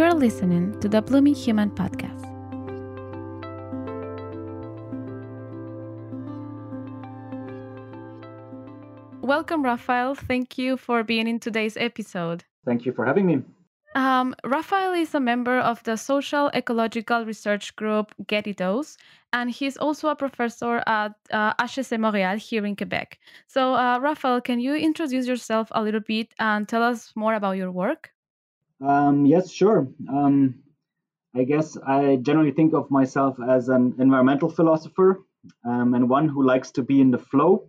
You're listening to the Blooming Human podcast. Welcome, Rafael. Thank you for being in today's episode. Thank you for having me. Um, Rafael is a member of the social ecological research group GETIDOS, and he's also a professor at uh, HEC Montréal here in Quebec. So, uh, Rafael, can you introduce yourself a little bit and tell us more about your work? Um, yes, sure. Um, I guess I generally think of myself as an environmental philosopher um, and one who likes to be in the flow.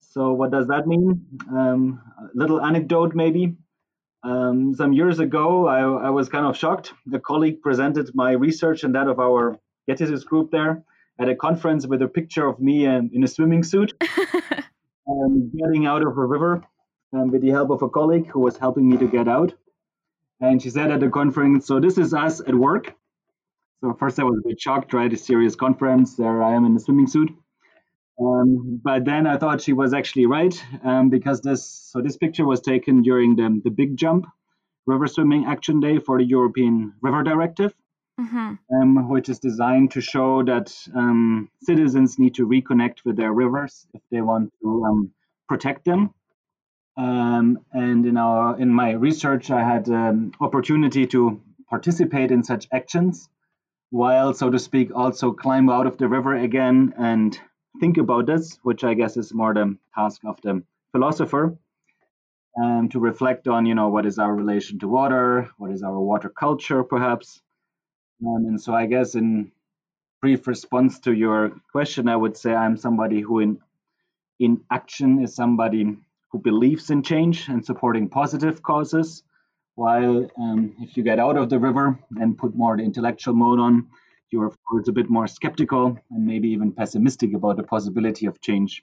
So, what does that mean? Um, a little anecdote, maybe. Um, some years ago, I, I, was kind of shocked. A colleague presented my research and that of our GETIDOS group there at a conference with a picture of me in, in a swimming suit, um, getting out of a river um, with the help of a colleague who was helping me to get out. And she said at the conference, So this is us at work. So first I was a bit shocked, right? A serious conference. There I am in a swimming suit. Um, but then I thought she was actually right um, because this so this picture was taken during the, the big jump river swimming action day for the European River Directive, mm-hmm. um, which is designed to show that um, citizens need to reconnect with their rivers if they want to um, protect them. Um, and in our in my research, I had um, opportunity to participate in such actions, while so to speak, also climb out of the river again and think about this, which I guess is more the task of the philosopher, um, to reflect on you know what is our relation to water, what is our water culture, perhaps. Um, and so I guess in brief response to your question, I would say I'm somebody who in in action is somebody who believes in change and supporting positive causes. While um, if you get out of the river and put more the intellectual mode on, you're of course a bit more skeptical and maybe even pessimistic about the possibility of change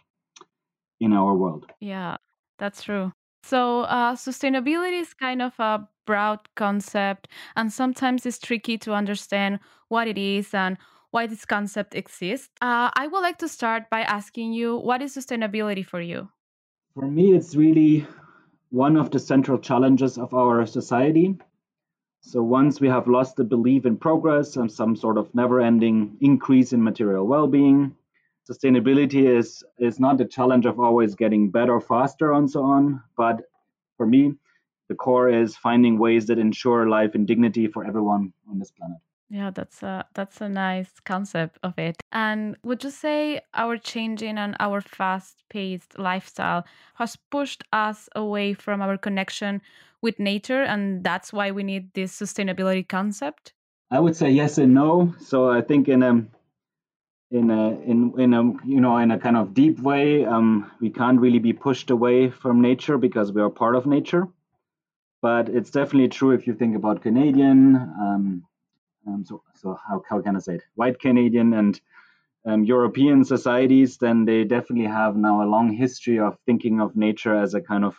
in our world. Yeah, that's true. So, uh, sustainability is kind of a broad concept, and sometimes it's tricky to understand what it is and why this concept exists. Uh, I would like to start by asking you what is sustainability for you? For me, it's really one of the central challenges of our society. So, once we have lost the belief in progress and some sort of never ending increase in material well being, sustainability is, is not the challenge of always getting better faster and so on. But for me, the core is finding ways that ensure life and dignity for everyone on this planet. Yeah, that's a that's a nice concept of it. And would you say our changing and our fast-paced lifestyle has pushed us away from our connection with nature and that's why we need this sustainability concept? I would say yes and no. So I think in a in a in in a you know in a kind of deep way, um, we can't really be pushed away from nature because we are part of nature. But it's definitely true if you think about Canadian. Um, so, so how, how can I say it? White Canadian and um, European societies, then they definitely have now a long history of thinking of nature as a kind of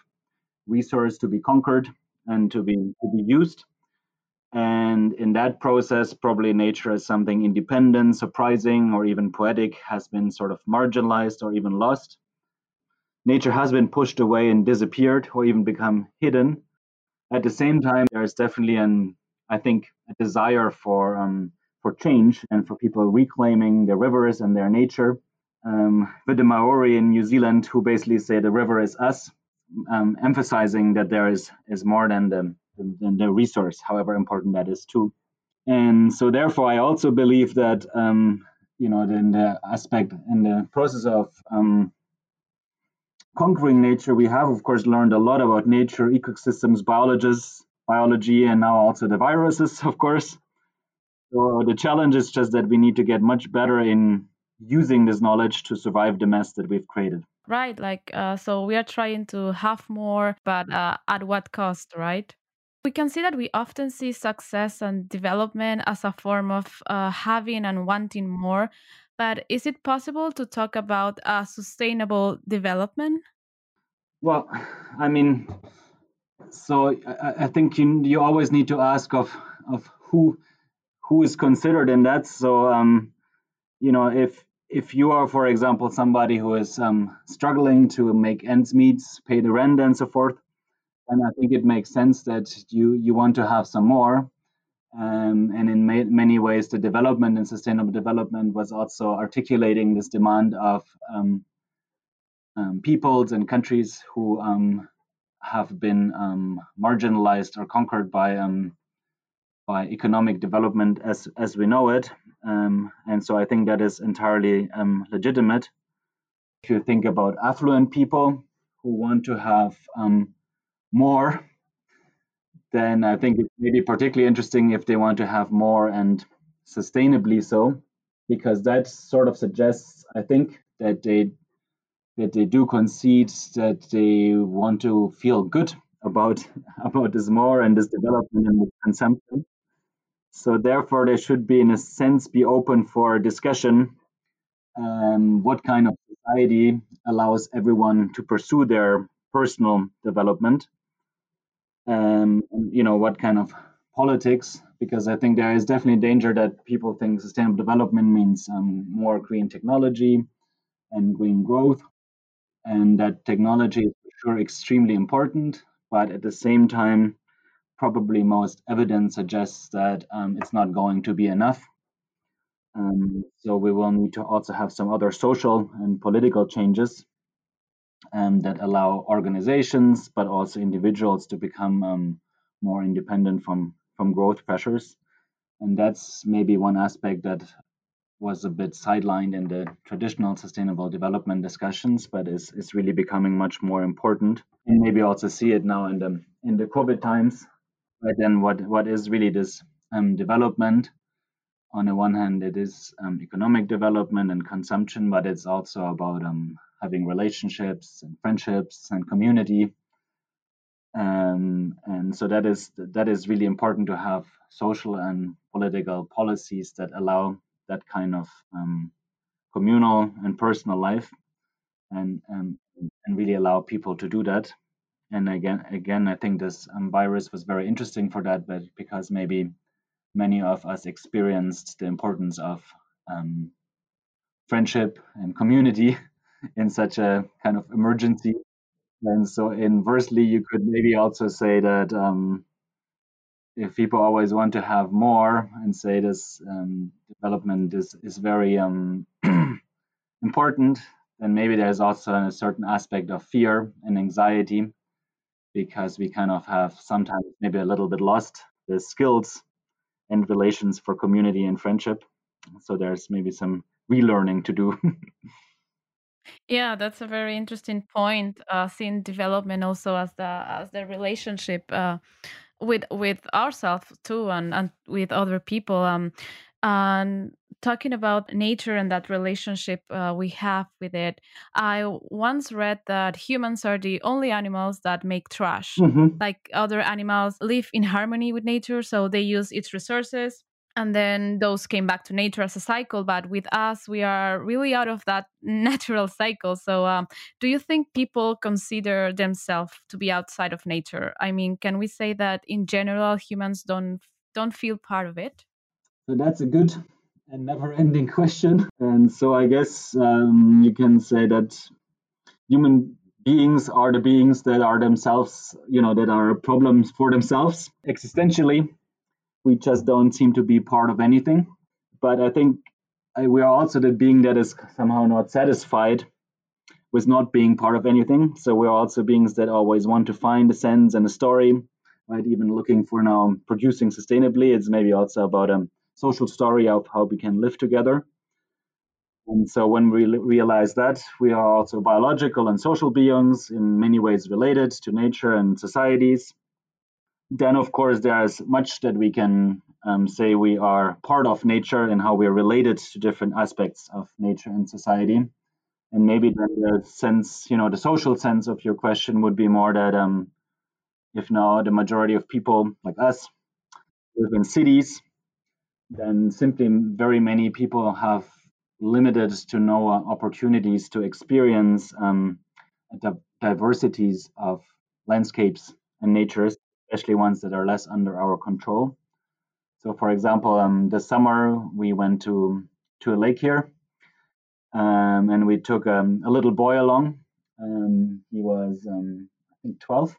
resource to be conquered and to be to be used. And in that process, probably nature as something independent, surprising, or even poetic has been sort of marginalized or even lost. Nature has been pushed away and disappeared or even become hidden. At the same time, there is definitely an I think, a desire for um, for change and for people reclaiming their rivers and their nature. Um, with the Maori in New Zealand, who basically say the river is us, um, emphasizing that there is is more than the, than the resource, however important that is too. And so, therefore, I also believe that um, you know, in the aspect in the process of um, conquering nature, we have, of course, learned a lot about nature, ecosystems, biologists, biology and now also the viruses, of course. So the challenge is just that we need to get much better in using this knowledge to survive the mess that we've created. Right. Like, uh, so we are trying to have more, but uh, at what cost, right? We can see that we often see success and development as a form of uh, having and wanting more. But is it possible to talk about a sustainable development? Well, I mean, so I, I, think you you always need to ask of of who who is considered in that. So um, you know if if you are, for example, somebody who is um, struggling to make ends meet, pay the rent, and so forth, then I think it makes sense that you you want to have some more. Um, and in ma- many ways, the development and sustainable development was also articulating this demand of um, um, peoples and countries who um, have been um, marginalized or conquered by um, by economic development as as we know it. and so I think that is entirely legitimate. If you think about affluent people who want to have more then I think it may be particularly interesting if they want to have more and sustainably so, because that sort of suggests, I think, that they that they do concede that they want to feel good about about this more and this development and consumption. So therefore, they should be, in a sense, be open for discussion. Um, what kind of society allows everyone to pursue their personal development? um, you know what kind of politics because I think there is definitely danger that people think sustainable development means um, more green technology and green growth, and that technology is sure extremely important, but at the same time, probably most evidence suggests that um, it's not going to be enough. Um, so we will need to also have some other social and political changes um, that allow organizations but also individuals to become um, more independent from from growth pressures and that's maybe one aspect that was a bit sidelined in the traditional sustainable development discussions but is, is really becoming much more important. And maybe also see it now in the in the covid times but then what what is really this um, development? On the one hand it is um, economic development and consumption but it's also about um, having relationships and friendships and community. Um, and so that is that is really important to have social and political policies that allow that kind of um, communal and personal life, and um, and really allow people to do that. And again, again, I think this um, virus was very interesting for that, but because maybe many of us experienced the importance of um, friendship and community in such a kind of emergency. And so, inversely, you could maybe also say that um, if people always want to have more and say this um, development is, is very um, important, then maybe there's also a certain aspect of fear and anxiety because we kind of have sometimes maybe a little bit lost the skills and relations for community and friendship. So there's maybe some relearning to do. Yeah, that's a very interesting point. Uh, seeing development also as the as the relationship uh, with with ourselves too, and and with other people. Um, and talking about nature and that relationship uh, we have with it, I once read that humans are the only animals that make trash. Mm-hmm. Like other animals live in harmony with nature, so they use its resources and then those came back to nature as a cycle but with us we are really out of that natural cycle. So um, do you think people consider themselves to be outside of nature? I mean can we say that in general humans don't don't feel part of it? So that's a good and never ending question. And so i guess um, you can say that human beings are the beings that are themselves you know that are problems for themselves existentially we just don't seem to be part of anything. But I think uh, we are also the being that is somehow not satisfied with not being part of anything. So we're also beings that always want to find a sense and a story, right? Even looking for now producing sustainably, it's maybe also about a social story of how we can live together. And so when we realize that we are also biological and social beings in many ways related to nature and societies, then of course there's much that we can um, say we are part of nature and how we are related to different aspects of nature and society. And maybe then the sense you know the social sense of your question would be more that um, if now the majority of people like us live in cities then simply very many people have limited to no opportunities to experience um, the diversities of landscapes and natures especially ones that are less under our control. So, for example, um, this summer we went to to a lake here, um, and we took um, a little boy along. Um, he was, um, I think, 12,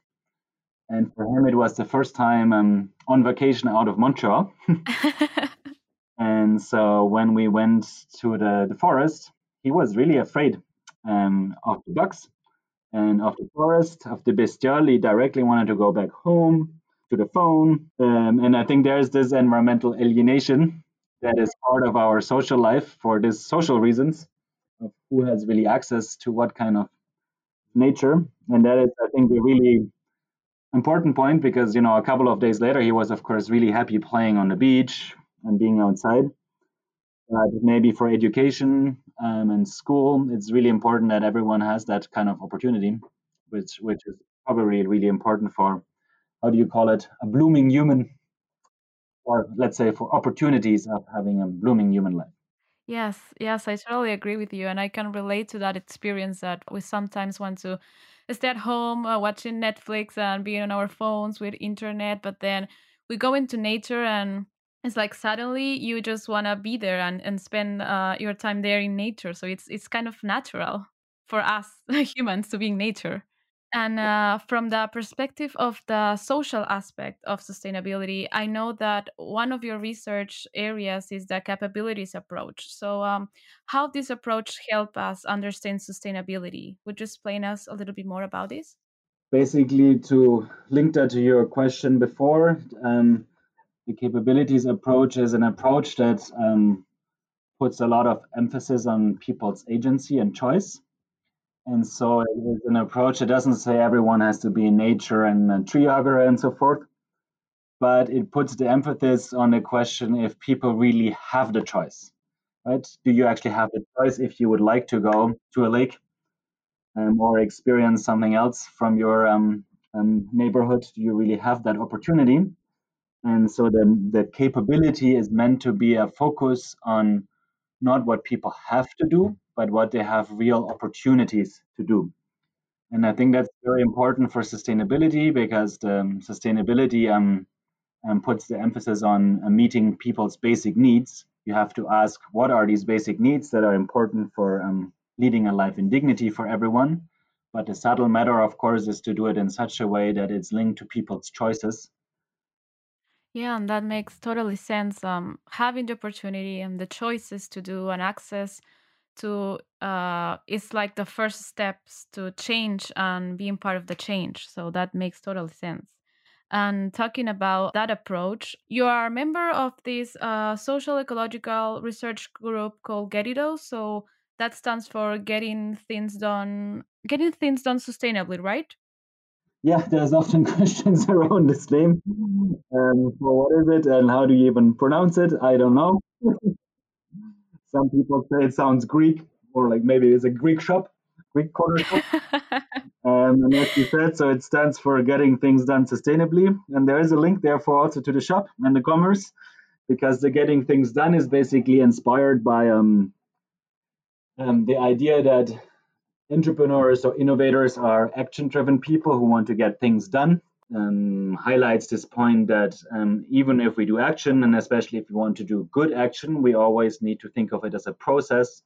and for him it was the first time um, on vacation out of Montreal. and so when we went to the, the forest, he was really afraid um, of the bugs and of the forest, of the bestiole. He directly wanted to go back home to the phone. Um, and I think there's this environmental alienation that is part of our social life for these social reasons of who has really access to what kind of nature. And that is, I think, a really important point because, you know, a couple of days later, he was, of course, really happy playing on the beach and being outside. But maybe for education um, and school, it's really important that everyone has that kind of opportunity, which which is probably really important for how do you call it a blooming human, or let's say for opportunities of having a blooming human life. Yes, yes, I totally agree with you. And I can relate to that experience that we sometimes want to stay at home uh, watching Netflix and being on our phones with internet, but then we go into nature and it's like suddenly you just want to be there and, and spend uh, your time there in nature. So it's it's kind of natural for us humans to be in nature. And uh, from the perspective of the social aspect of sustainability, I know that one of your research areas is the capabilities approach. So, um, how this approach help us understand sustainability? Would you explain us a little bit more about this? Basically, to link that to your question before, um, the capabilities approach is an approach that um, puts a lot of emphasis on people's agency and choice and so it is an approach that doesn't say everyone has to be in nature and a tree hugger and so forth, but it puts the emphasis on the question if people really have the choice, right? Do you actually have the choice if you would like to go to a lake um, or experience something else from your um, um, neighborhood? Do you really have that opportunity? And so the, the capability is meant to be a focus on not what people have to do, but what they have real opportunities to do. And I think that's very important for sustainability because the um, sustainability um, um, puts the emphasis on uh, meeting people's basic needs. You have to ask what are these basic needs that are important for um, leading a life in dignity for everyone. But the subtle matter, of course, is to do it in such a way that it's linked to people's choices yeah, and that makes totally sense. Um, having the opportunity and the choices to do and access to uh, is like the first steps to change and being part of the change. So that makes total sense. And talking about that approach, you are a member of this uh, social ecological research group called GETIDO. So that stands for getting things done, getting things done sustainably, right? Yeah, there's often questions around this name. Um, what is it and how do you even pronounce it? I don't know. Some people say it sounds Greek, or like maybe it's a Greek shop, Greek corner shop. um, and as you said, so it stands for getting things done sustainably. And there is a link, therefore, also to the shop and the commerce, because the getting things done is basically inspired by um, um, the idea that entrepreneurs or innovators are action driven people who want to get things done. Um, highlights this point that um, even if we do action, and especially if we want to do good action, we always need to think of it as a process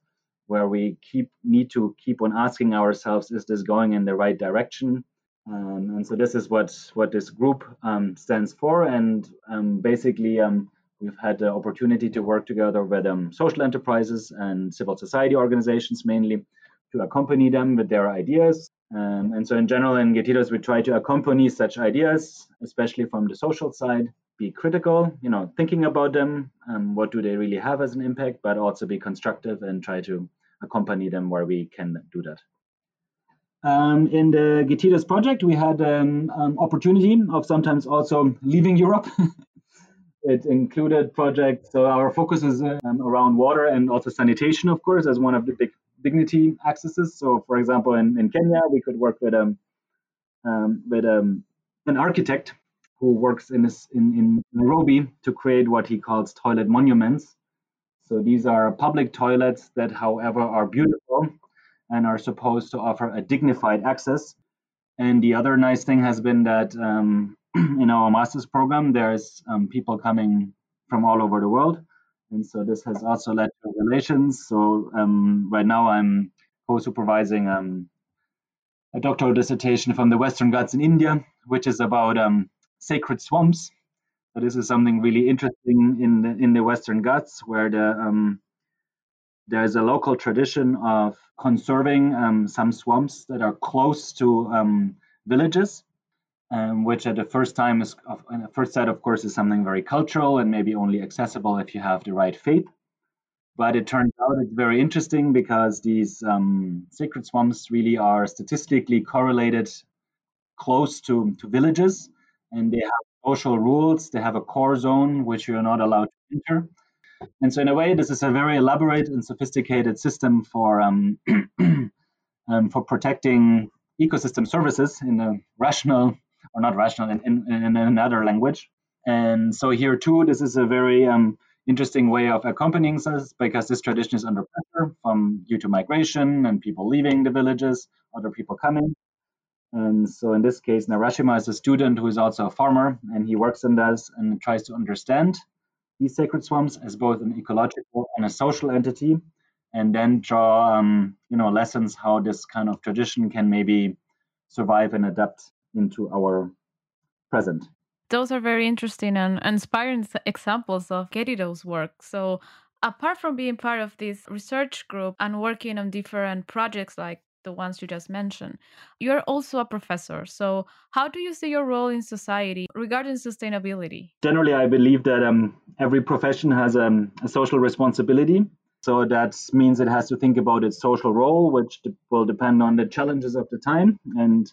where we keep need to keep on asking ourselves, is this going in the right direction? Um, and so this is what what this group um, stands for. And um, basically, um, we've had the opportunity to work together with social enterprises and civil society organizations mainly to accompany them with their ideas. Um, and so, in general, in GETIDOS, we try to accompany such ideas, especially from the social side, be critical, you know, thinking about them, um, what do they really have as an impact, but also be constructive and try to accompany them where we can do that. Um, in the GETIDOS project, we had an um, um, opportunity of sometimes also leaving Europe. it included projects, so our focus is um, around water and also sanitation, of course, as one of the big dignity accesses. So, for example, in, in Kenya, we could work with um, um, with um, an architect who works in, this, in in Nairobi to create what he calls toilet monuments. So these are public toilets that, however, are beautiful and are supposed to offer a dignified access. And the other nice thing has been that um, in our master's program, there's um, people coming from all over the world and so this has also led to relations. So um, right now I'm co-supervising um, a doctoral dissertation from the Western Ghats in India, which is about um, sacred swamps. So this is something really interesting in the in the Western Ghats, where the um, there's a local tradition of conserving um, some swamps that are close to um, villages, um, which at the first time is, of, at the first sight, of course, is something very cultural and maybe only accessible if you have the right faith. But it turns out it's very interesting because these um, sacred swamps really are statistically correlated close to, to villages and they have social rules. They have a core zone which you're not allowed to enter. And so, in a way, this is a very elaborate and sophisticated system for um, um, for protecting ecosystem services in a rational or not rational in, in, in another language. And so here too, this is a very um, interesting way of accompanying us because this tradition is under pressure from due to migration and people leaving the villages, other people coming. And so in this case, Narashima is a student who is also a farmer, and he works in this and tries to understand these sacred swamps as both an ecological and a social entity, and then draw um, you know lessons how this kind of tradition can maybe survive and adapt into our present those are very interesting and inspiring examples of GETIDOS work. So, apart from being part of this research group and working on different projects like the ones you just mentioned, you're also a professor. So, how do you see your role in society regarding sustainability? Generally, I believe that um, every profession has um, a social responsibility. So that means it has to think about its social role, which will depend on the challenges of the time and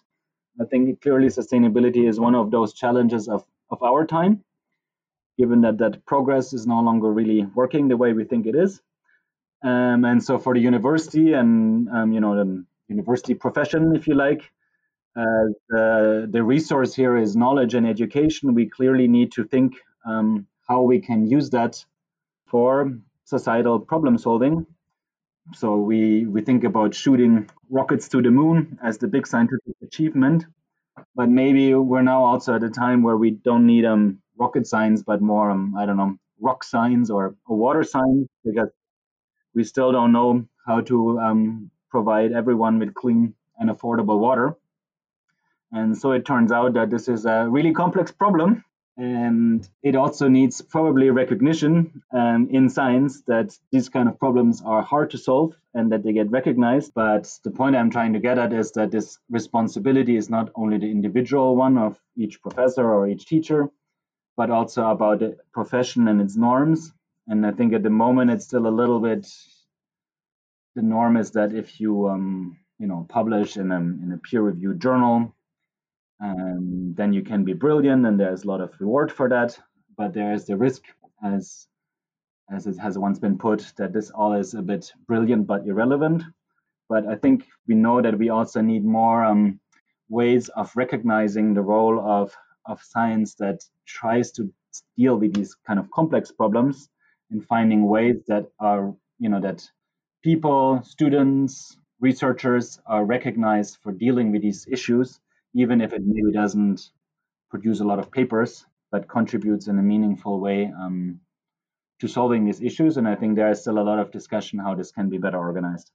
I think clearly sustainability is one of those challenges of, of our time, given that that progress is no longer really working the way we think it is. Um, and so for the university and um, you know the university profession, if you like, uh, the, the resource here is knowledge and education. We clearly need to think um, how we can use that for societal problem solving. So we we think about shooting rockets to the moon as the big scientific achievement. But maybe we're now also at a time where we don't need um, rocket science, but more, um, I don't know, rock science or, or water science, because we still don't know how to um, provide everyone with clean and affordable water. And so it turns out that this is a really complex problem and it also needs probably recognition um, in science that these kind of problems are hard to solve and that they get recognized. But the point I'm trying to get at is that this responsibility is not only the individual one of each professor or each teacher, but also about the profession and its norms. And I think at the moment it's still a little bit the norm is that if you um, you know publish in a, in a peer-reviewed journal um, then you can be brilliant and there's a lot of reward for that. But there is the risk as as it has once been put that this all is a bit brilliant but irrelevant. But i think we know that we also need more um, ways of recognizing the role of of science that tries to deal with these kind of complex problems and finding ways that are you know that people students researchers are recognized for dealing with these issues even if it maybe doesn't produce a lot of papers, but contributes in a meaningful way um, to solving these issues. And I think there is still a lot of discussion how this can be better organized.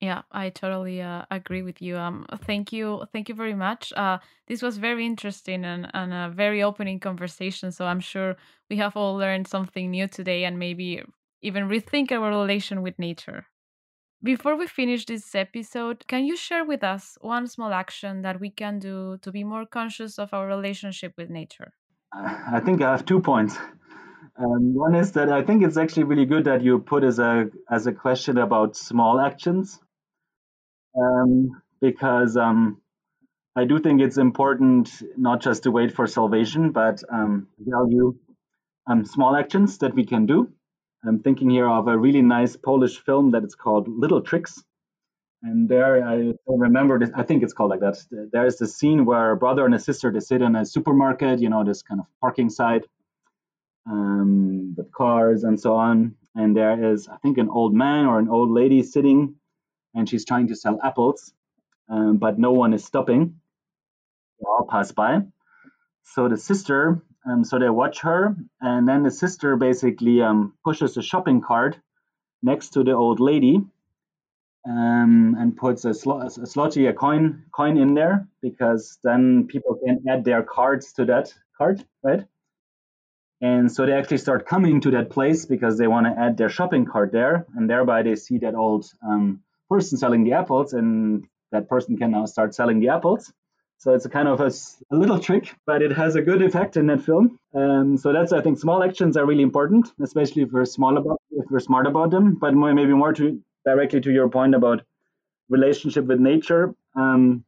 Yeah, I totally uh, agree with you. Um, thank you, thank you very much. Uh, this was very interesting and, and a very opening conversation. So I'm sure we have all learned something new today and maybe even rethink our relation with nature. Before we finish this episode, can you share with us one small action that we can do to be more conscious of our relationship with nature? I think I have two points. Um, one is that I think it's actually really good that you put as a as a question about small actions, um, because um, I do think it's important not just to wait for salvation, but um, value um, small actions that we can do. I'm thinking here of a really nice Polish film that is called Little Tricks. And there, I remember this, I think it's called like that. There is the scene where a brother and a sister they sit in a supermarket, you know, this kind of parking site um, with cars and so on. And there is, I think, an old man or an old lady sitting, and she's trying to sell apples, um, but no one is stopping. They all pass by. So the sister um, so they watch her, and then the sister basically um, pushes a shopping cart next to the old lady, um, and puts a, sl- a slotty, a coin, coin in there because then people can add their cards to that card, right? And so they actually start coming to that place because they want to add their shopping cart there, and thereby they see that old um, person selling the apples, and that person can now start selling the apples. So it's a kind of a, a, little trick, but it has a good effect in that film. Um, so that's I think small actions are really important, especially if we're small about if we're smart about them. But more, maybe more to directly to your point about relationship with nature. Um,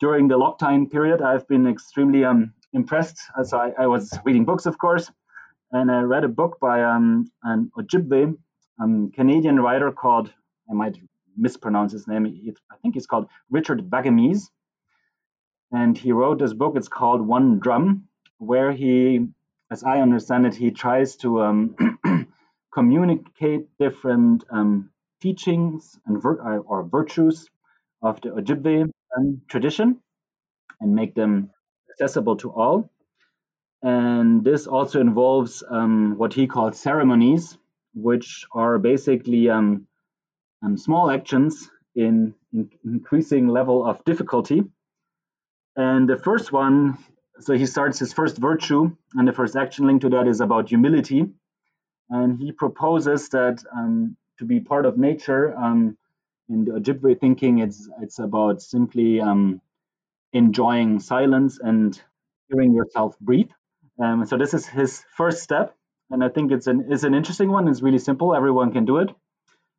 during the lockdown period, I've been extremely um, impressed. So I, I, was reading books, of course, and I read a book by um, an Ojibwe um, Canadian writer called I might mispronounce his name. I think he's called Richard Wagamese, and he wrote this book. It's called One Drum, where he, as I understand it, he tries to um, communicate different um, teachings and vir- uh, or virtues of the Ojibwe tradition and make them accessible to all. And this also involves um, what he calls ceremonies, which are basically um, um, small actions in, in, increasing level of difficulty. And the first one, so he starts his first virtue, and the first action linked to that is about humility. And he proposes that um, to be part of nature, um, in the Ojibwe thinking, it's it's about simply um, enjoying silence and hearing yourself breathe. Um, so this is his first step, and I think it's an it's an interesting one. It's really simple. Everyone can do it.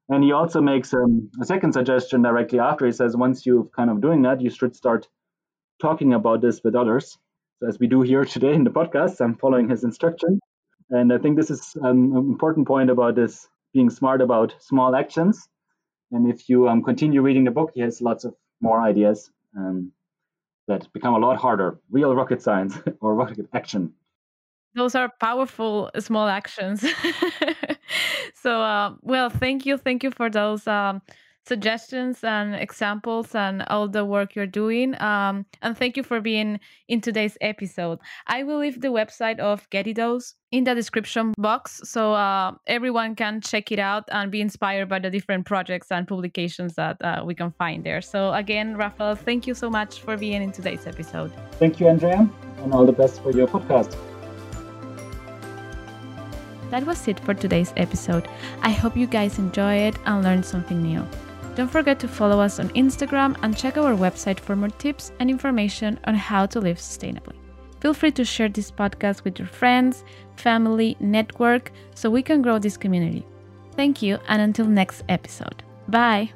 And he also makes um, a second suggestion directly after. He says once you've kind of doing that, you should start talking about this with others. So as we do here today in the podcast, I'm following his instruction. And I think this is um, an important point about this being smart about small actions. And if you um, continue reading the book, he has lots of more ideas um, that become a lot harder. Real rocket science or rocket action. Those are powerful small actions. so, uh, well, thank you. Thank you for those um, suggestions and examples and all the work you're doing. Um, and thank you for being in today's episode. I will leave the website of GETIDOS in the description box so uh, everyone can check it out and be inspired by the different projects and publications that uh, we can find there. So, again, Rafael, thank you so much for being in today's episode. Thank you, Andrea, and all the best for your podcast. That was it for today's episode. I hope you guys enjoy it and learn something new. Don't forget to follow us on Instagram and check our website for more tips and information on how to live sustainably. Feel free to share this podcast with your friends, family, network so we can grow this community. Thank you, and until next episode. Bye.